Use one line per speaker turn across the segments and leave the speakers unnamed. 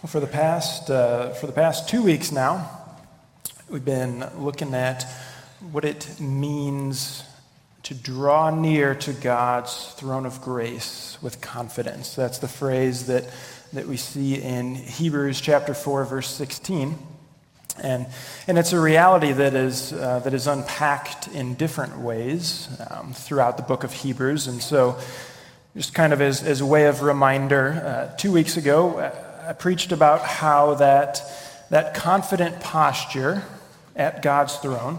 Well, for the past uh, for the past two weeks now, we've been looking at what it means to draw near to God's throne of grace with confidence. That's the phrase that that we see in Hebrews chapter four, verse sixteen. And, and it's a reality that is, uh, that is unpacked in different ways um, throughout the book of Hebrews. And so, just kind of as, as a way of reminder, uh, two weeks ago, I preached about how that, that confident posture at God's throne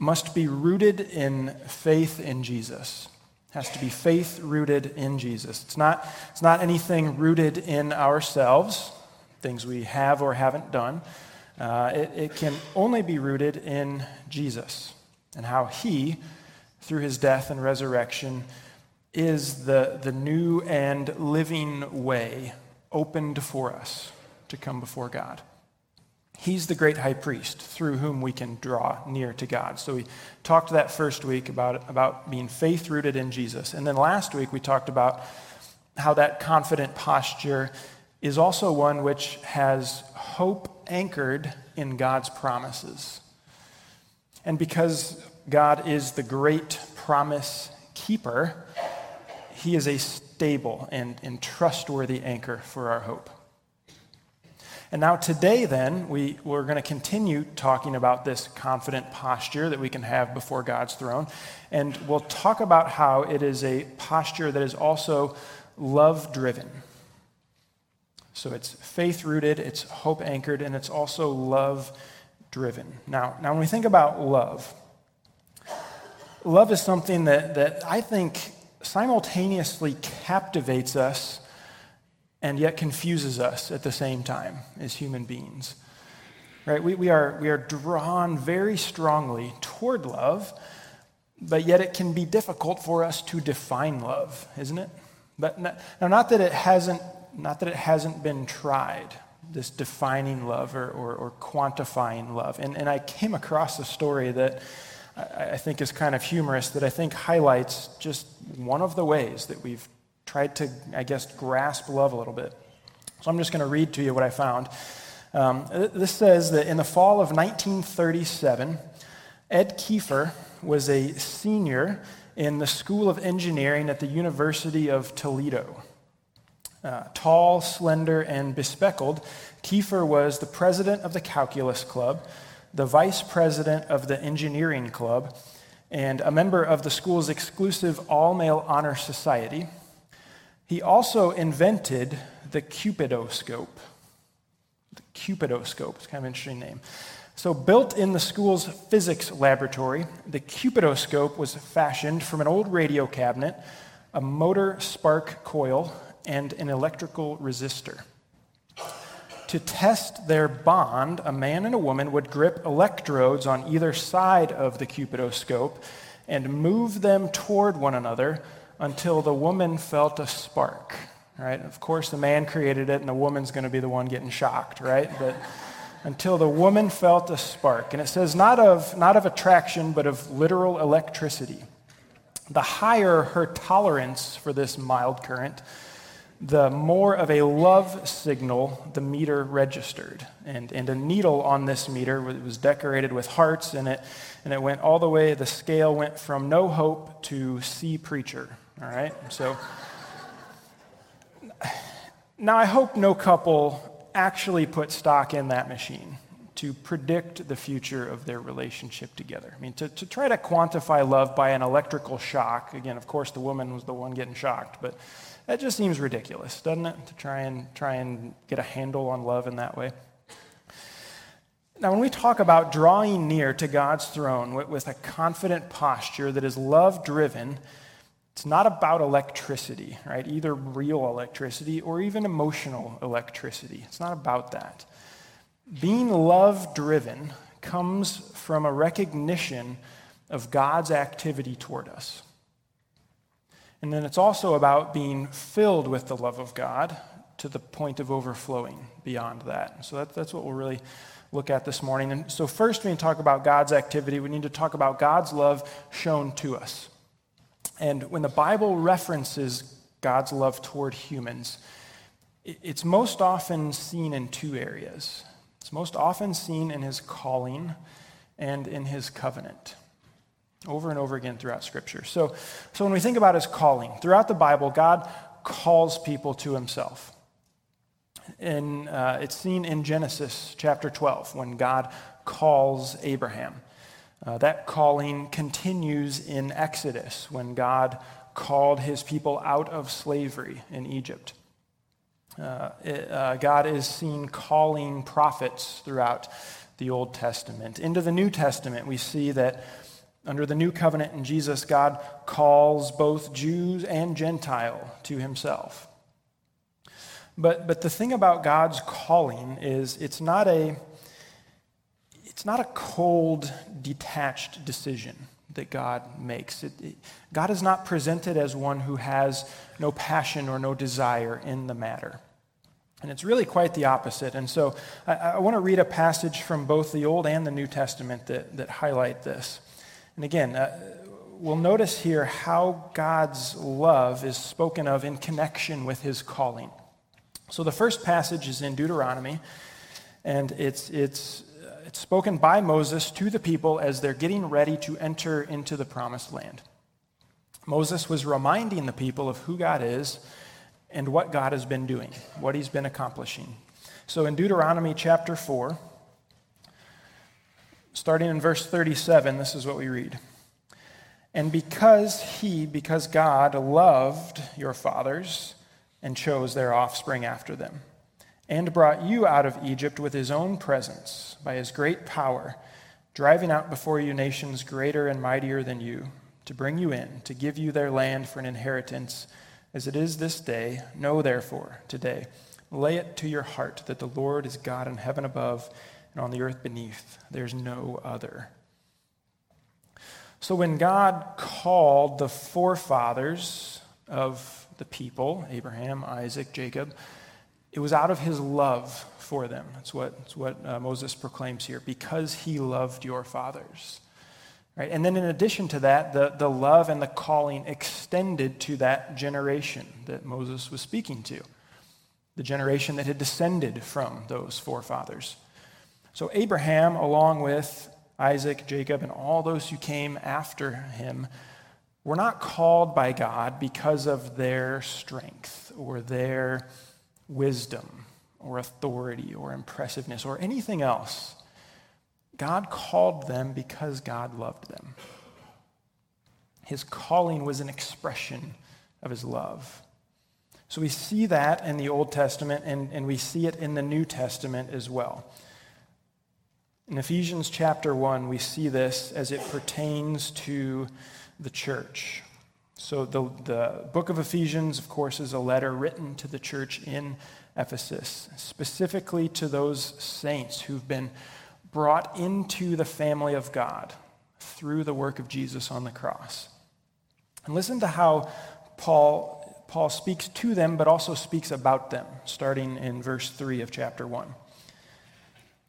must be rooted in faith in Jesus. It has to be faith rooted in Jesus. It's not, it's not anything rooted in ourselves, things we have or haven't done. Uh, it, it can only be rooted in Jesus and how he, through his death and resurrection, is the, the new and living way opened for us to come before God. He's the great high priest through whom we can draw near to God. So we talked that first week about, about being faith rooted in Jesus. And then last week we talked about how that confident posture is also one which has hope anchored in God's promises. And because God is the great promise keeper, he is a stable and, and trustworthy anchor for our hope. And now, today, then, we, we're going to continue talking about this confident posture that we can have before God's throne. And we'll talk about how it is a posture that is also love driven. So it's faith rooted, it's hope anchored, and it's also love driven. Now, now, when we think about love, love is something that, that I think simultaneously captivates us and yet confuses us at the same time as human beings. Right? We, we, are, we are drawn very strongly toward love, but yet it can be difficult for us to define love, isn't it? But now, not that it hasn't, not that it hasn't been tried, this defining love or, or, or quantifying love. And, and I came across a story that I think is kind of humorous that I think highlights just one of the ways that we've tried to, I guess, grasp love a little bit. So I'm just going to read to you what I found. Um, this says that in the fall of 1937, Ed Kiefer was a senior in the School of Engineering at the University of Toledo. Uh, tall, slender, and bespectacled, Kiefer was the president of the Calculus Club the vice president of the engineering club, and a member of the school's exclusive all male honor society. He also invented the Cupidoscope. The Cupidoscope, it's kind of an interesting name. So, built in the school's physics laboratory, the Cupidoscope was fashioned from an old radio cabinet, a motor spark coil, and an electrical resistor to test their bond, a man and a woman would grip electrodes on either side of the cupidoscope and move them toward one another until the woman felt a spark. Right? Of course, the man created it, and the woman's going to be the one getting shocked, right? But until the woman felt a spark. And it says not of, not of attraction, but of literal electricity. The higher her tolerance for this mild current, the more of a love signal the meter registered. And, and a needle on this meter was decorated with hearts in it, and it went all the way, the scale went from no hope to see preacher. All right? So, now I hope no couple actually put stock in that machine to predict the future of their relationship together. I mean, to, to try to quantify love by an electrical shock, again, of course, the woman was the one getting shocked, but that just seems ridiculous, doesn't it? To try and try and get a handle on love in that way. Now, when we talk about drawing near to God's throne with, a confident posture that is love driven, it's not about electricity, right? Either real electricity or even emotional electricity. It's not about that. Being love driven comes from a recognition of God's activity toward us. And then it's also about being filled with the love of God to the point of overflowing beyond that. So that, that's what we'll really look at this morning. And so, first, we need to talk about God's activity, we need to talk about God's love shown to us. And when the Bible references God's love toward humans, it's most often seen in two areas. It's most often seen in his calling and in his covenant, over and over again throughout Scripture. So, so when we think about his calling, throughout the Bible, God calls people to himself. And uh, it's seen in Genesis chapter 12 when God calls Abraham. Uh, that calling continues in Exodus when God called his people out of slavery in Egypt. Uh, it, uh, God is seen calling prophets throughout the Old Testament. Into the New Testament, we see that under the new covenant in Jesus, God calls both Jews and Gentile to himself. But, but the thing about God's calling is it's not a, it's not a cold, detached decision that God makes. It, it, God is not presented as one who has no passion or no desire in the matter. And it's really quite the opposite. And so I, I want to read a passage from both the Old and the New Testament that, that highlight this. And again, uh, we'll notice here how God's love is spoken of in connection with his calling. So the first passage is in Deuteronomy, and it's, it's, uh, it's spoken by Moses to the people as they're getting ready to enter into the promised land. Moses was reminding the people of who God is and what God has been doing, what he's been accomplishing. So in Deuteronomy chapter 4, starting in verse 37, this is what we read. And because he, because God loved your fathers and chose their offspring after them, and brought you out of Egypt with his own presence by his great power, driving out before you nations greater and mightier than you, to bring you in, to give you their land for an inheritance as it is this day, know therefore today, lay it to your heart that the Lord is God in heaven above and on the earth beneath. There's no other. So when God called the forefathers of the people, Abraham, Isaac, Jacob, it was out of his love for them. That's what, that's what uh, Moses proclaims here, because he loved your fathers. Right? And then, in addition to that, the, the love and the calling extended to that generation that Moses was speaking to, the generation that had descended from those forefathers. So, Abraham, along with Isaac, Jacob, and all those who came after him, were not called by God because of their strength or their wisdom or authority or impressiveness or anything else. God called them because God loved them. His calling was an expression of his love. So we see that in the Old Testament, and, and we see it in the New Testament as well. In Ephesians chapter 1, we see this as it pertains to the church. So the, the book of Ephesians, of course, is a letter written to the church in Ephesus, specifically to those saints who've been brought into the family of God through the work of Jesus on the cross. And listen to how Paul, Paul speaks to them, but also speaks about them, starting in verse 3 of chapter 1.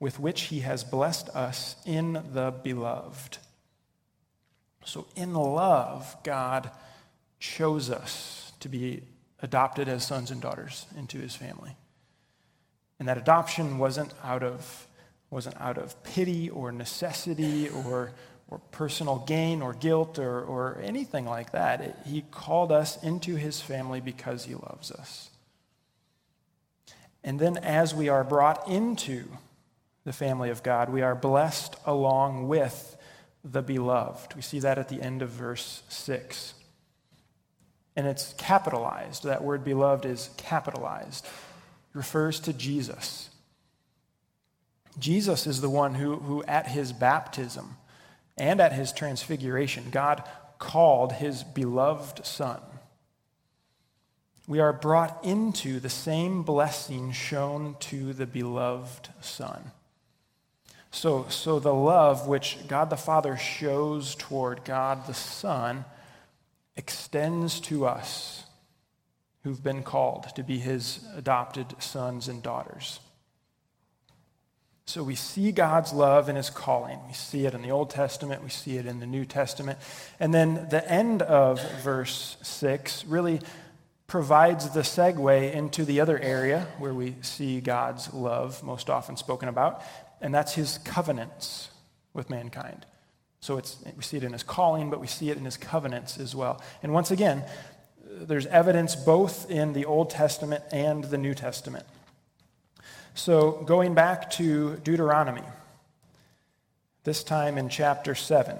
with which he has blessed us in the beloved. So, in love, God chose us to be adopted as sons and daughters into his family. And that adoption wasn't out of wasn't out of pity or necessity or, or personal gain or guilt or, or anything like that. It, he called us into his family because he loves us. And then, as we are brought into the family of God, we are blessed along with the beloved. We see that at the end of verse 6. And it's capitalized. That word beloved is capitalized. It refers to Jesus. Jesus is the one who, who at his baptism and at his transfiguration, God called his beloved Son. we are brought into the same blessing shown to the beloved Son. So, so the love which God the Father shows toward God the Son extends to us who've been called to be his adopted sons and daughters. So we see God's love in his calling. We see it in the Old Testament, we see it in the New Testament. And then the end of verse 6 really provides the segue into the other area where we see God's love most often spoken about, and that's his covenants with mankind. So it's, we see it in his calling, but we see it in his covenants as well. And once again, there's evidence both in the Old Testament and the New Testament. So, going back to Deuteronomy, this time in chapter 7,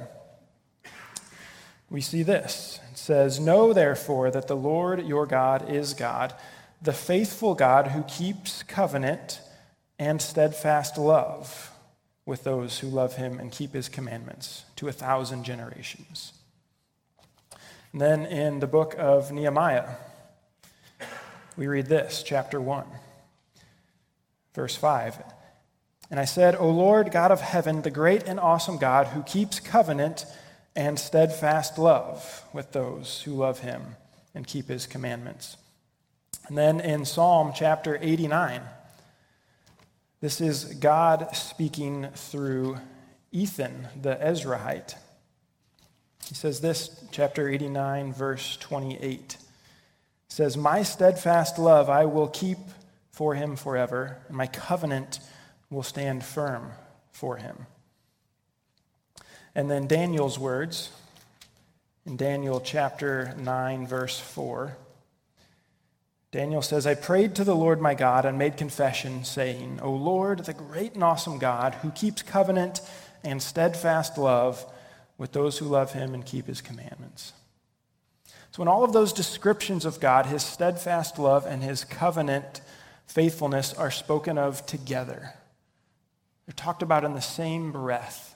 we see this. It says, Know therefore that the Lord your God is God, the faithful God who keeps covenant and steadfast love with those who love him and keep his commandments to a thousand generations. And then in the book of Nehemiah, we read this, chapter 1. Verse 5 And I said, O Lord God of heaven, the great and awesome God who keeps covenant and steadfast love with those who love him and keep his commandments. And then in Psalm chapter 89, this is God speaking through Ethan, the Ezrahite. He says this, chapter 89, verse 28. says, My steadfast love I will keep for him forever, and my covenant will stand firm for him. And then Daniel's words in Daniel chapter 9, verse 4. Daniel says, I prayed to the Lord my God and made confession, saying, O Lord, the great and awesome God, who keeps covenant and steadfast love with those who love him and keep his commandments. So, in all of those descriptions of God, his steadfast love and his covenant faithfulness are spoken of together. They're talked about in the same breath.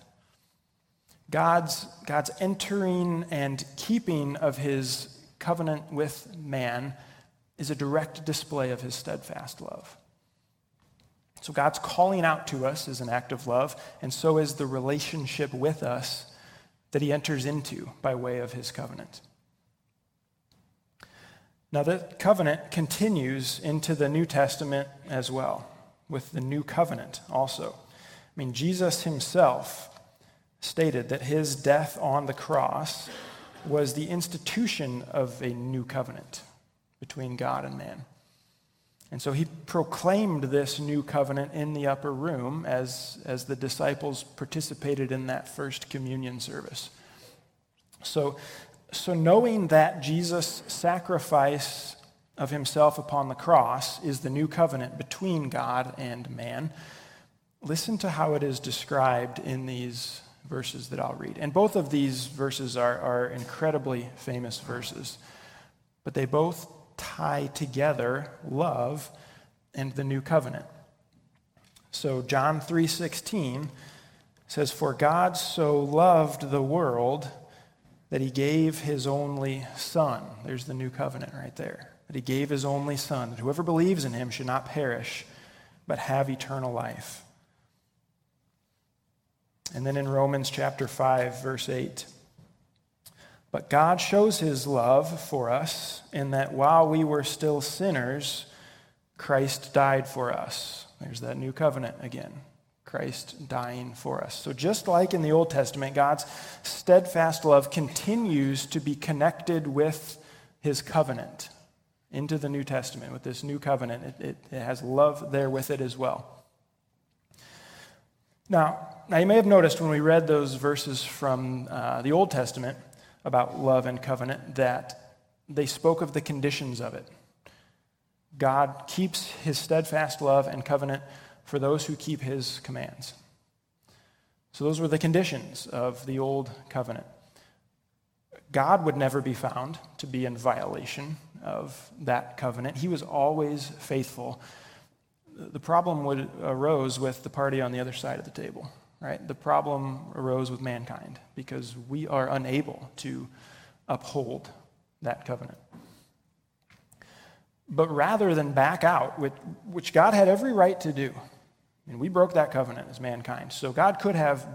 God's, God's entering and keeping of his covenant with man is a direct display of his steadfast love. So God's calling out to us is an act of love, and so is the relationship with us that he enters into by way of his covenant. Now, the covenant continues into the New Testament as well, with the new covenant also. I mean, Jesus himself stated that his death on the cross was the institution of a new covenant between God and man. And so he proclaimed this new covenant in the upper room as, as the disciples participated in that first communion service. So so, knowing that Jesus' sacrifice of himself upon the cross is the new covenant between God and man, listen to how it is described in these verses that I'll read. And both of these verses are, are incredibly famous verses, but they both tie together love and the new covenant. So John 3:16 says for God so loved the world that he gave his only son. There's the new covenant right there. That he gave his only son, that whoever believes in him should not perish, but have eternal life. And then in Romans chapter 5, verse 8, but God shows his love for us in that while we were still sinners, Christ died for us. There's that new covenant again. Christ dying for us. So, just like in the Old Testament, God's steadfast love continues to be connected with his covenant into the New Testament. With this new covenant, it, it, it has love there with it as well. Now, now, you may have noticed when we read those verses from uh, the Old Testament about love and covenant that they spoke of the conditions of it. God keeps his steadfast love and covenant for those who keep his commands. So, those were the conditions of the old covenant. God would never be found to be in violation of that covenant. He was always faithful. The problem would arose with the party on the other side of the table, right? The problem arose with mankind because we are unable to uphold that covenant. But rather than back out, which, which God had every right to do, and we broke that covenant as mankind, so God could have,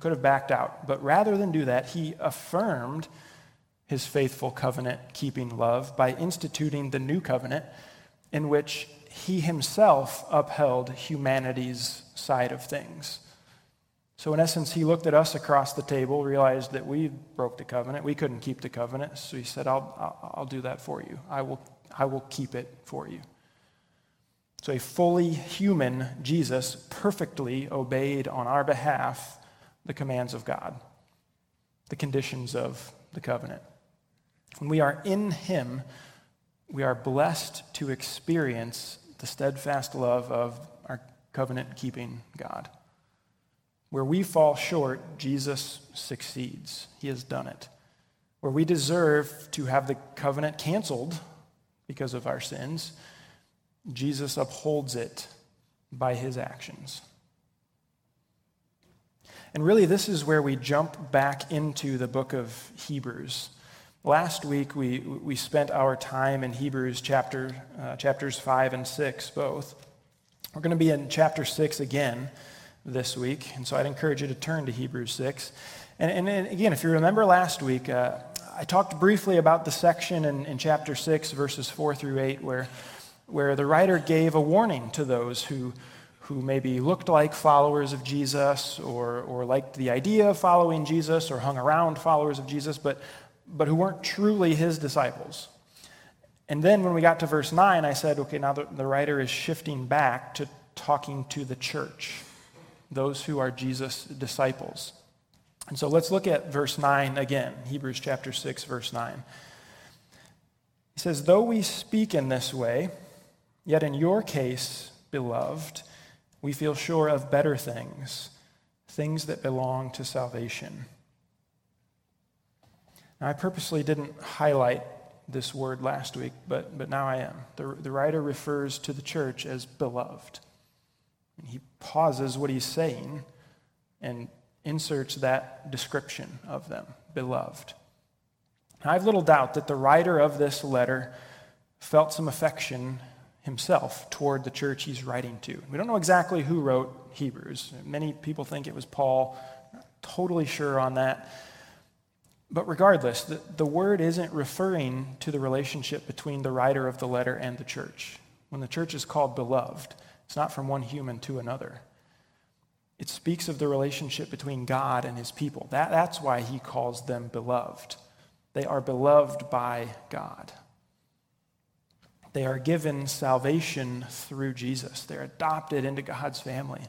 could have backed out. But rather than do that, he affirmed his faithful covenant keeping love by instituting the new covenant in which he himself upheld humanity's side of things. So, in essence, he looked at us across the table, realized that we broke the covenant. We couldn't keep the covenant. So he said, I'll, I'll, I'll do that for you. I will, I will keep it for you. So, a fully human Jesus perfectly obeyed on our behalf the commands of God, the conditions of the covenant. When we are in him, we are blessed to experience the steadfast love of our covenant keeping God. Where we fall short, Jesus succeeds. He has done it. Where we deserve to have the covenant canceled because of our sins, Jesus upholds it by his actions. And really, this is where we jump back into the book of Hebrews. Last week, we, we spent our time in Hebrews chapter, uh, chapters 5 and 6, both. We're going to be in chapter 6 again this week. And so I'd encourage you to turn to Hebrews 6. And, and, again, if you remember last week, uh, I talked briefly about the section in, in chapter 6, verses 4 through 8, where, where the writer gave a warning to those who, who maybe looked like followers of Jesus or, or liked the idea of following Jesus or hung around followers of Jesus, but, but who weren't truly his disciples. And then when we got to verse 9, I said, okay, now the, the writer is shifting back to talking to the church those who are Jesus' disciples. And so let's look at verse 9 again, Hebrews chapter 6, verse 9. He says, Though we speak in this way, yet in your case, beloved, we feel sure of better things, things that belong to salvation. Now, I purposely didn't highlight this word last week, but, but now I am. The, the writer refers to the church as beloved. And he pauses what he's saying and inserts that description of them, beloved. I have little doubt that the writer of this letter felt some affection himself toward the church he's writing to. We don't know exactly who wrote Hebrews. Many people think it was Paul. Not totally sure on that. But regardless, the, the word isn't referring to the relationship between the writer of the letter and the church. When the church is called beloved, it's not from one human to another. It speaks of the relationship between God and his people. That, that's why he calls them beloved. They are beloved by God. They are given salvation through Jesus. They're adopted into God's family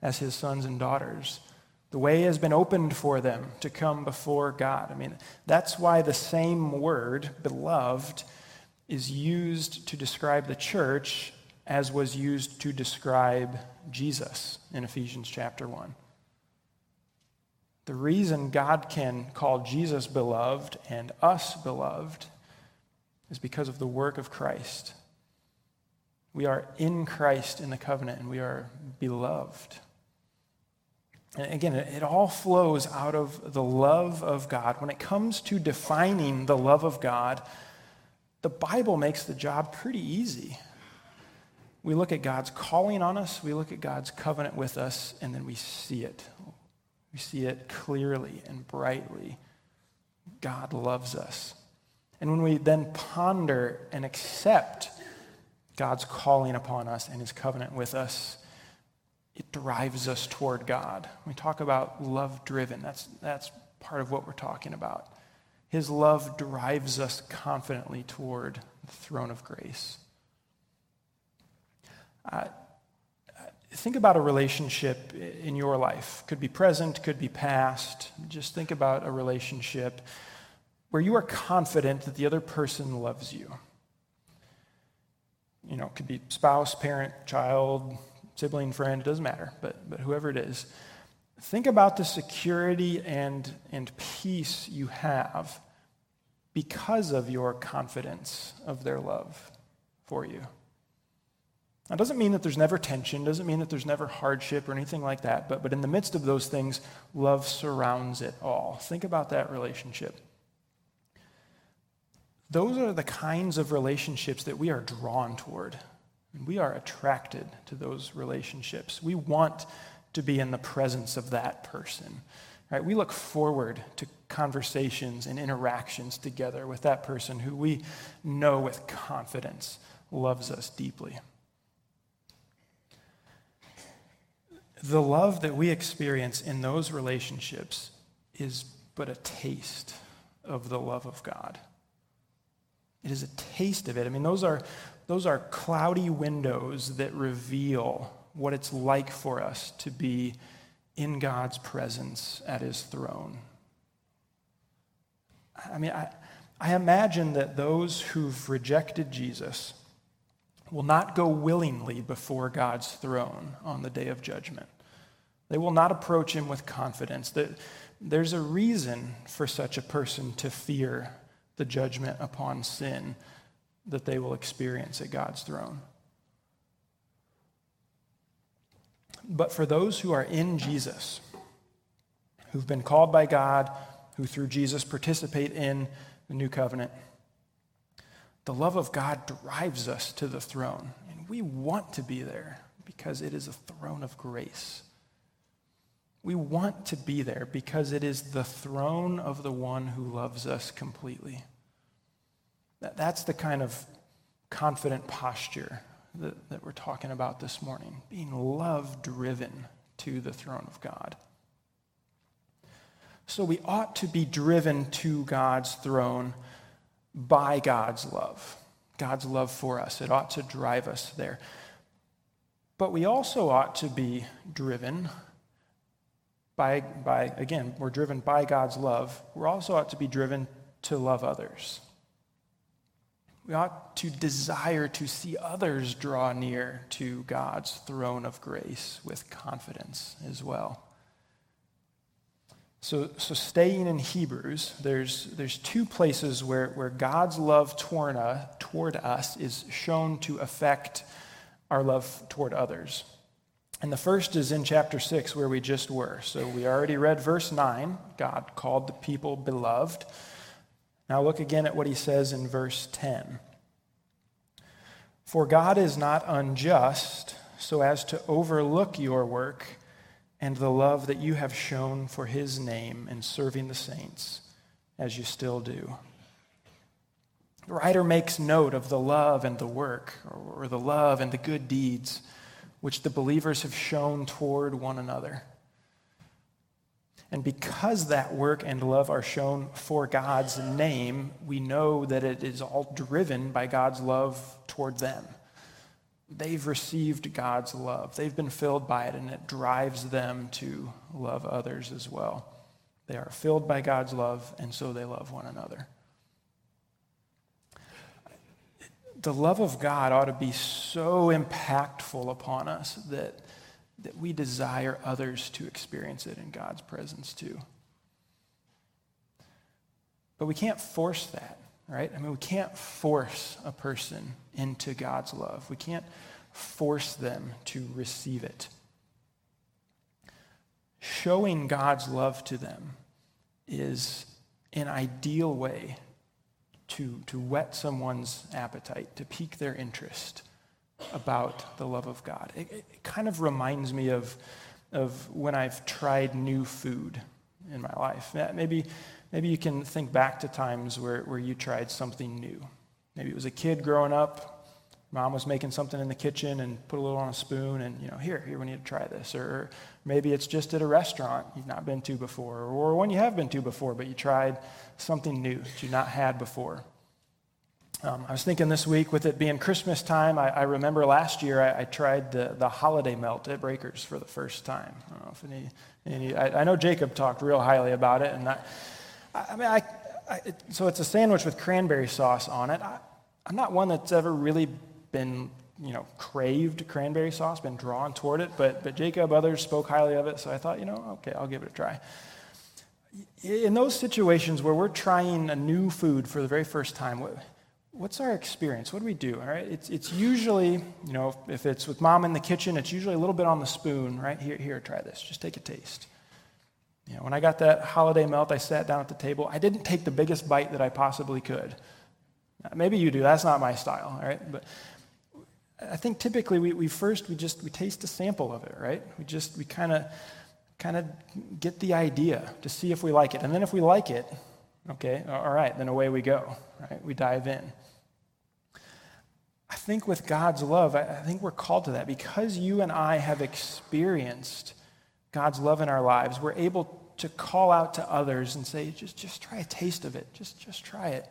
as his sons and daughters. The way has been opened for them to come before God. I mean, that's why the same word, beloved, is used to describe the church as was used to describe Jesus in Ephesians chapter 1. The reason God can call Jesus beloved and us beloved is because of the work of Christ. We are in Christ in the covenant and we are beloved. And again, it all flows out of the love of God. When it comes to defining the love of God, the Bible makes the job pretty easy. We look at God's calling on us, we look at God's covenant with us, and then we see it. We see it clearly and brightly. God loves us. And when we then ponder and accept God's calling upon us and his covenant with us, it drives us toward God. We talk about love driven. That's, that's part of what we're talking about. His love drives us confidently toward the throne of grace. Uh, think about a relationship in your life. Could be present, could be past. Just think about a relationship where you are confident that the other person loves you. You know, it could be spouse, parent, child, sibling, friend, it doesn't matter, but, but whoever it is. Think about the security and, and peace you have because of your confidence of their love for you. That doesn't mean that there's never tension, doesn't mean that there's never hardship or anything like that, but, but in the midst of those things, love surrounds it all. Think about that relationship. those are the kinds of relationships that we are drawn toward. We are attracted to those relationships. We want to be in the presence of that person. Right? We look forward to conversations and interactions together with that person who we know with confidence loves us deeply. The love that we experience in those relationships is but a taste of the love of God. It is a taste of it. I mean, those are, those are cloudy windows that reveal what it's like for us to be in God's presence at his throne. I mean, I, I imagine that those who've rejected Jesus will not go willingly before God's throne on the day of judgment. They will not approach him with confidence. There's a reason for such a person to fear the judgment upon sin that they will experience at God's throne. But for those who are in Jesus, who've been called by God, who through Jesus participate in the new covenant, the love of God drives us to the throne. And we want to be there because it is a throne of grace. We want to be there because it is the throne of the one who loves us completely. That's the kind of confident posture that, that we're talking about this morning being love driven to the throne of God. So we ought to be driven to God's throne by God's love, God's love for us. It ought to drive us there. But we also ought to be driven by, by, again, we're driven by God's love. We also ought to be driven to love others. We ought to desire to see others draw near to God's throne of grace with confidence as well. So, so staying in Hebrews, there's, there's two places where, where God's love toward, uh, toward us is shown to affect our love toward others. And the first is in chapter 6, where we just were. So we already read verse 9. God called the people beloved. Now look again at what he says in verse 10. For God is not unjust so as to overlook your work and the love that you have shown for his name in serving the saints, as you still do. The writer makes note of the love and the work, or the love and the good deeds which the believers have shown toward one another. And because that work and love are shown for God's name, we know that it is all driven by God's love toward them. They've received God's love, they've been filled by it, and it drives them to love others as well. They are filled by God's love, and so they love one another. The love of God ought to be so impactful upon us that that we desire others to experience it in God's presence too. But we can't force that, right? I mean, we can't force a person into God's love. We can't force them to receive it. Showing God's love to them is an ideal way to, to whet someone's appetite, to pique their interest about the love of God. It, it, kind of reminds me of, of when I've tried new food in my life. Maybe, maybe you can think back to times where, where you tried something new. Maybe it was a kid growing up. Mom was making something in the kitchen and put a little on a spoon and, you know, here, here, we need to try this. Or maybe it's just at a restaurant you've not been to before, or one you have been to before, but you tried something new that you've not had before. Um, I was thinking this week, with it being Christmas time, I, I remember last year I, I, tried the, the holiday melt at Breakers for the first time. I don't know if any, any I, I, know Jacob talked real highly about it, and I, I mean, I, it, so it's a sandwich with cranberry sauce on it. I, I'm not one that's ever really been, you know, craved cranberry sauce, been drawn toward it, but, but Jacob, others spoke highly of it, so I thought, you know, okay, I'll give it a try. In those situations where we're trying a new food for the very first time, what's our experience? What do we do? All right, it's, it's usually, you know, if it's with mom in the kitchen, it's usually a little bit on the spoon, right? Here, here, try this. Just take a taste. You know, when I got that holiday melt, I sat down at the table. I didn't take the biggest bite that I possibly could. Maybe you do. That's not my style, all right? But I think typically we, we first we just we taste a sample of it, right? We just we kind of kind of get the idea to see if we like it. And then if we like it, okay, all right, then away we go, right? We dive in. I think with God's love, I think we're called to that because you and I have experienced God's love in our lives. We're able to call out to others and say, just, just try a taste of it. Just, just try it.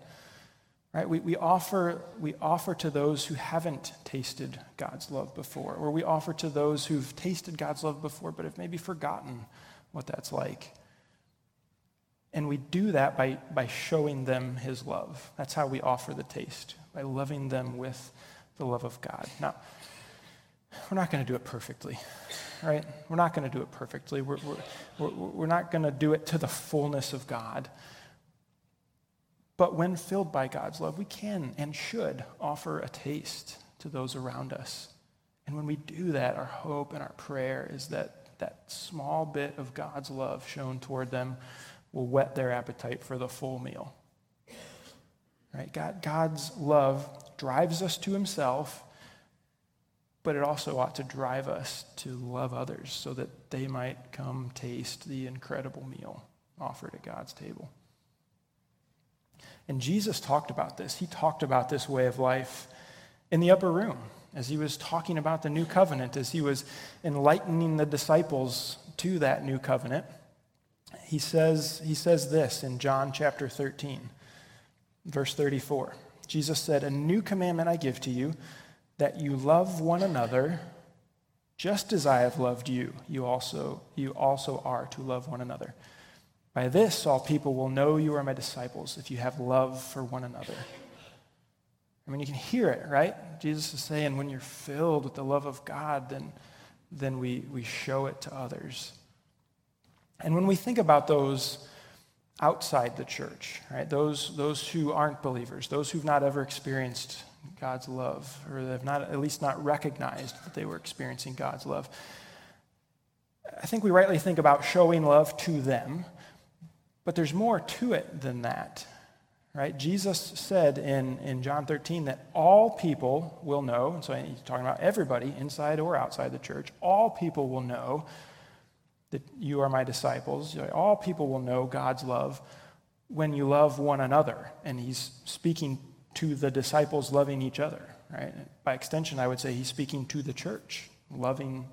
Right? We, we, offer, we offer to those who haven't tasted God's love before, or we offer to those who've tasted God's love before but have maybe forgotten what that's like. And we do that by, by showing them his love. That's how we offer the taste, by loving them with the love of God. Now, we're not going to do it perfectly, right? We're not going to do it perfectly. We're, we're, we're not going to do it to the fullness of God. But when filled by God's love, we can and should offer a taste to those around us. And when we do that, our hope and our prayer is that that small bit of God's love shown toward them will whet their appetite for the full meal. Right? God, God's love drives us to himself, but it also ought to drive us to love others so that they might come taste the incredible meal offered at God's table. And Jesus talked about this. He talked about this way of life in the upper room as he was talking about the new covenant, as he was enlightening the disciples to that new covenant. He says, he says this in John chapter 13, verse 34. Jesus said, A new commandment I give to you, that you love one another just as I have loved you. You also, you also are to love one another. By this, all people will know you are my disciples if you have love for one another. I mean, you can hear it, right? Jesus is saying, when you're filled with the love of God, then, then we, we show it to others. And when we think about those outside the church, right, those, those who aren't believers, those who've not ever experienced God's love, or have not, at least not recognized that they were experiencing God's love, I think we rightly think about showing love to them but there's more to it than that, right? Jesus said in, in John 13 that all people will know, and so he's talking about everybody, inside or outside the church, all people will know that you are my disciples. All people will know God's love when you love one another. And he's speaking to the disciples loving each other, right? By extension, I would say he's speaking to the church, loving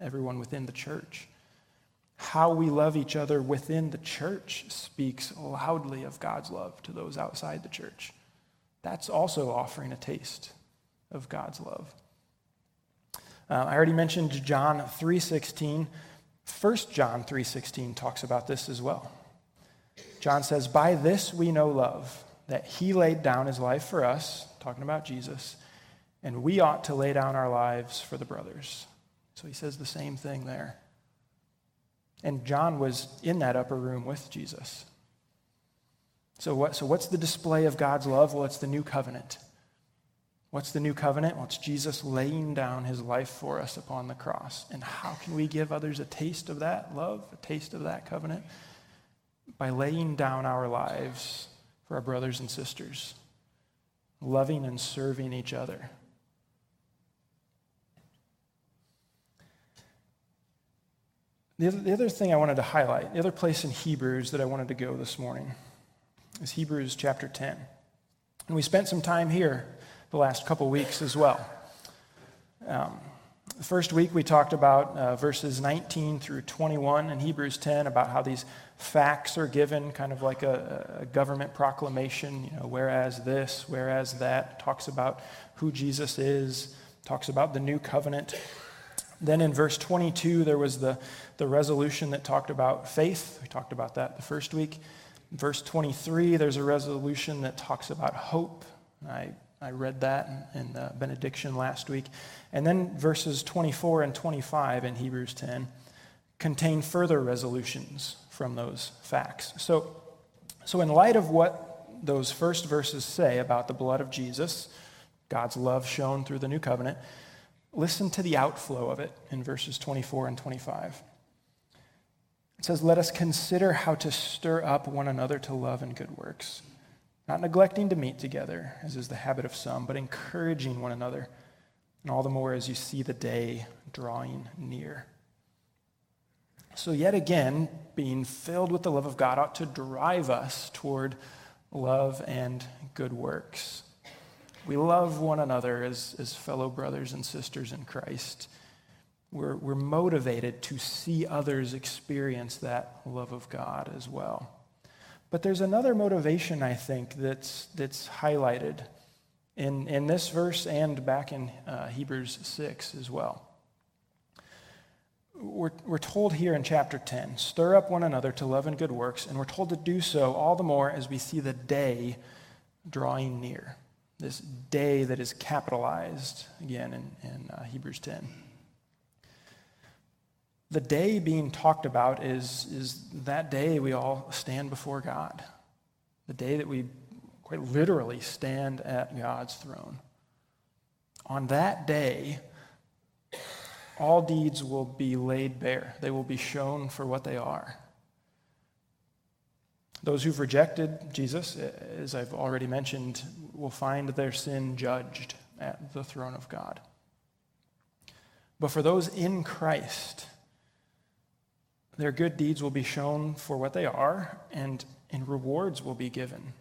everyone within the church. How we love each other within the church speaks loudly of God's love to those outside the church. That's also offering a taste of God's love. Uh, I already mentioned John 3:16. 1 John 3:16 talks about this as well. John says, "By this we know love, that he laid down his life for us, talking about Jesus, and we ought to lay down our lives for the brothers." So he says the same thing there. And John was in that upper room with Jesus. So, what, so what's the display of God's love? Well, it's the new covenant. What's the new covenant? Well, it's Jesus laying down his life for us upon the cross. And how can we give others a taste of that love, a taste of that covenant? By laying down our lives for our brothers and sisters, loving and serving each other. The other, the other thing I wanted to highlight, the other place in Hebrews that I wanted to go this morning, is Hebrews chapter 10. And we spent some time here the last couple weeks as well. Um, the first week we talked about uh, verses 19 through 21 in Hebrews 10 about how these facts are given, kind of like a, a government proclamation, you know, whereas this, whereas that, talks about who Jesus is, talks about the new covenant. Then in verse 22, there was the, the resolution that talked about faith. We talked about that the first week. In verse 23, there's a resolution that talks about hope. I, I read that in, in the benediction last week. And then verses 24 and 25 in Hebrews 10 contain further resolutions from those facts. So, so in light of what those first verses say about the blood of Jesus, God's love shown through the new covenant, Listen to the outflow of it in verses 24 and 25. It says, Let us consider how to stir up one another to love and good works, not neglecting to meet together, as is the habit of some, but encouraging one another, and all the more as you see the day drawing near. So, yet again, being filled with the love of God ought to drive us toward love and good works. We love one another as, as fellow brothers and sisters in Christ. We're, we're motivated to see others experience that love of God as well. But there's another motivation, I think, that's, that's highlighted in, in this verse and back in uh, Hebrews 6 as well. We're, we're told here in chapter 10 stir up one another to love and good works, and we're told to do so all the more as we see the day drawing near. This day that is capitalized again in, in uh, Hebrews 10 the day being talked about is, is that day we all stand before God. The day that we quite literally stand at God's throne. On that day, all deeds will be laid bare, they will be shown for what they are. Those who've rejected Jesus, as I've already mentioned, will find their sin judged at the throne of God. But for those in Christ, their good deeds will be shown for what they are, and, and rewards will be given.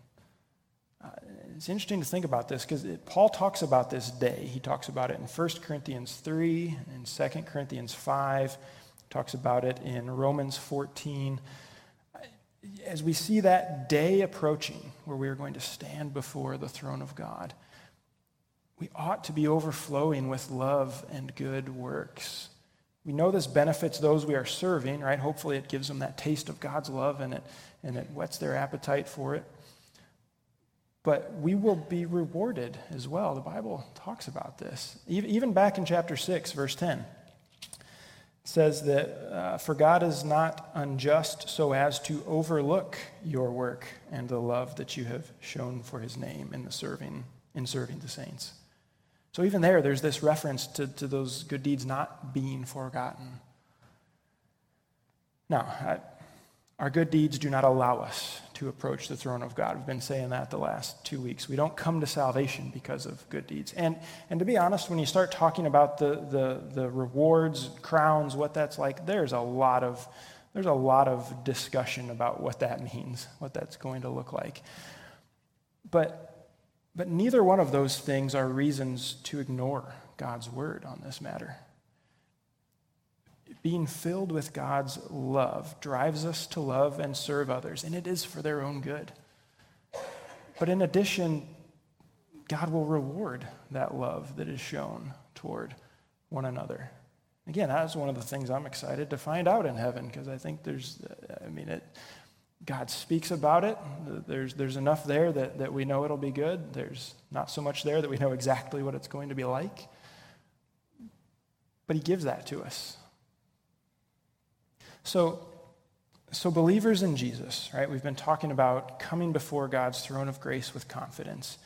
Uh, it's interesting to think about this because Paul talks about this day. He talks about it in 1 Corinthians 3 and 2 Corinthians 5, talks about it in Romans 14. As we see that day approaching where we are going to stand before the throne of God, we ought to be overflowing with love and good works. We know this benefits those we are serving, right? Hopefully, it gives them that taste of God's love and it, and it whets their appetite for it. But we will be rewarded as well. The Bible talks about this. Even back in chapter 6, verse 10, it says that, uh, For God is not unjust so as to overlook your work and the love that you have shown for his name in, the serving, in serving the saints. So even there, there's this reference to, to those good deeds not being forgotten. Now, I, our good deeds do not allow us to approach the throne of God. We've been saying that the last two weeks. We don't come to salvation because of good deeds. And, and to be honest, when you start talking about the, the, the rewards, crowns, what that's like, there's a lot of there's a lot of discussion about what that means, what that's going to look like. But but neither one of those things are reasons to ignore God's word on this matter. Being filled with God's love drives us to love and serve others, and it is for their own good. But in addition, God will reward that love that is shown toward one another. Again, that's one of the things I'm excited to find out in heaven because I think there's, I mean, it, God speaks about it. There's, there's enough there that, that we know it'll be good. There's not so much there that we know exactly what it's going to be like. But He gives that to us. So, so believers in Jesus, right? We've been talking about coming before God's throne of grace with confidence.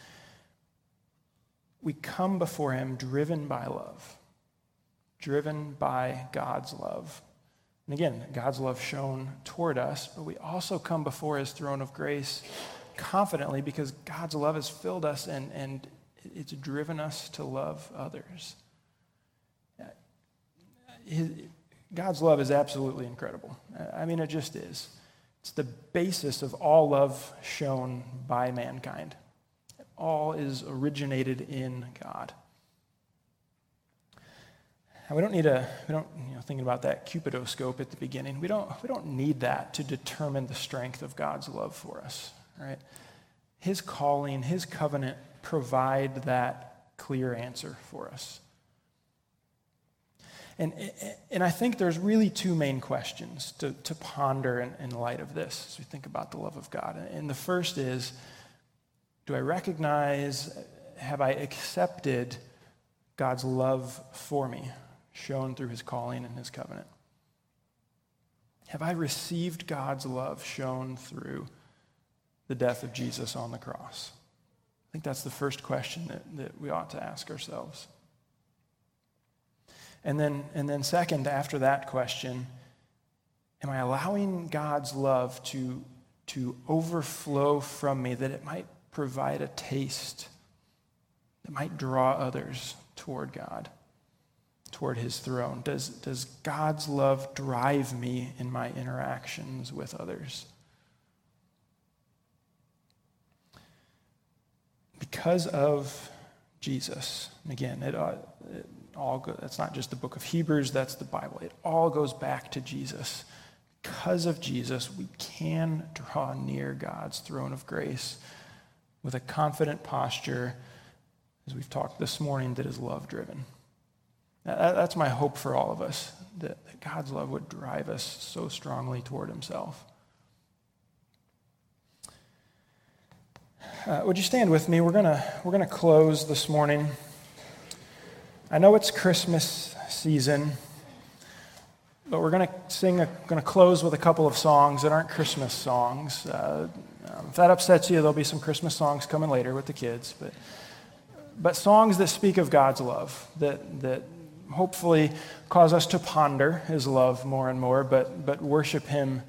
We come before Him driven by love, driven by God's love. And again, God's love shown toward us, but we also come before his throne of grace confidently because God's love has filled us and, and it's driven us to love others. His, God's love is absolutely incredible. I mean, it just is. It's the basis of all love shown by mankind. All is originated in God. And we don't need a, we don't, you know, thinking about that cupidoscope at the beginning, we don't, we don't need that to determine the strength of God's love for us, right? His calling, his covenant provide that clear answer for us. And, and I think there's really two main questions to, to ponder in, in light of this as we think about the love of God. And the first is do I recognize, have I accepted God's love for me? shown through his calling and his covenant? Have I received God's love shown through the death of Jesus on the cross? I think that's the first question that, that we ought to ask ourselves. And then, and then, second, after that question, am I allowing God's love to, to overflow from me that it might provide a taste that might draw others toward God, toward his throne? Does, does God's love drive me in my interactions with others? Because of Jesus, again, it, uh, it all go, that's not just the book of Hebrews, that's the Bible. It all goes back to Jesus. Because of Jesus, we can draw near God's throne of grace with a confident posture, as we've talked this morning, that is love driven. That's my hope for all of us, that God's love would drive us so strongly toward Himself. Uh, would you stand with me? We're going we're going to close this morning. I know it's Christmas season, but we're going to sing, going to close with a couple of songs that aren't Christmas songs. Uh, um, if that upsets you, there'll be some Christmas songs coming later with the kids, but, but songs that speak of God's love, that, that hopefully cause us to ponder his love more and more, but, but worship him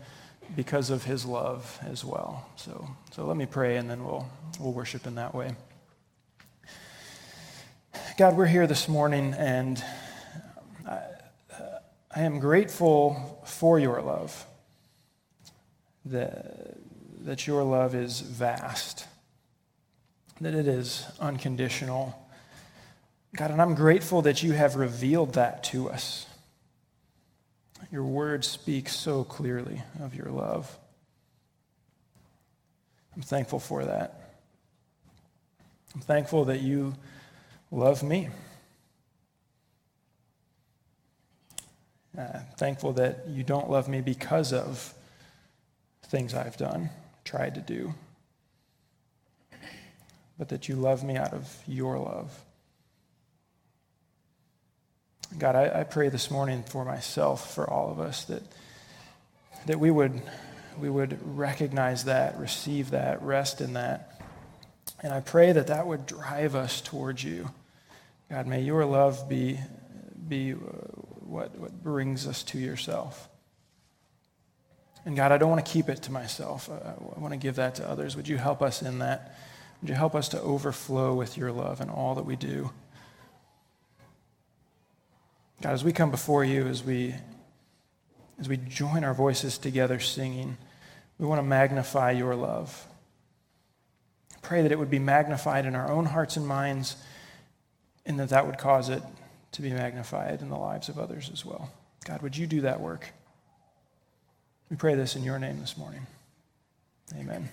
because of his love as well. So, so let me pray and then we'll, we'll worship in that way. God, we're here this morning, and I, uh, I am grateful for your love, that, that your love is vast, that it is unconditional. God, and I'm grateful that you have revealed that to us. Your word speaks so clearly of your love. I'm thankful for that. I'm thankful that you love me. Uh, thankful that you don't love me because of things I've done, tried to do, but that you love me out of your love. God, I, I pray this morning for myself, for all of us, that, that we, would, we would recognize that, receive that, rest in that. And I pray that that would drive us towards you. God, may your love be, be uh, what, what brings us to yourself. And God, I don't want to keep it to myself. I, I want to give that to others. Would you help us in that? Would you help us to overflow with your love in all that we do? God, as we come before you, as we, as we join our voices together singing, we want to magnify your love. Pray that it would be magnified in our own hearts and minds and that that would cause it to be magnified in the lives of others as well. God, would you do that work? We pray this in your name this morning. Amen.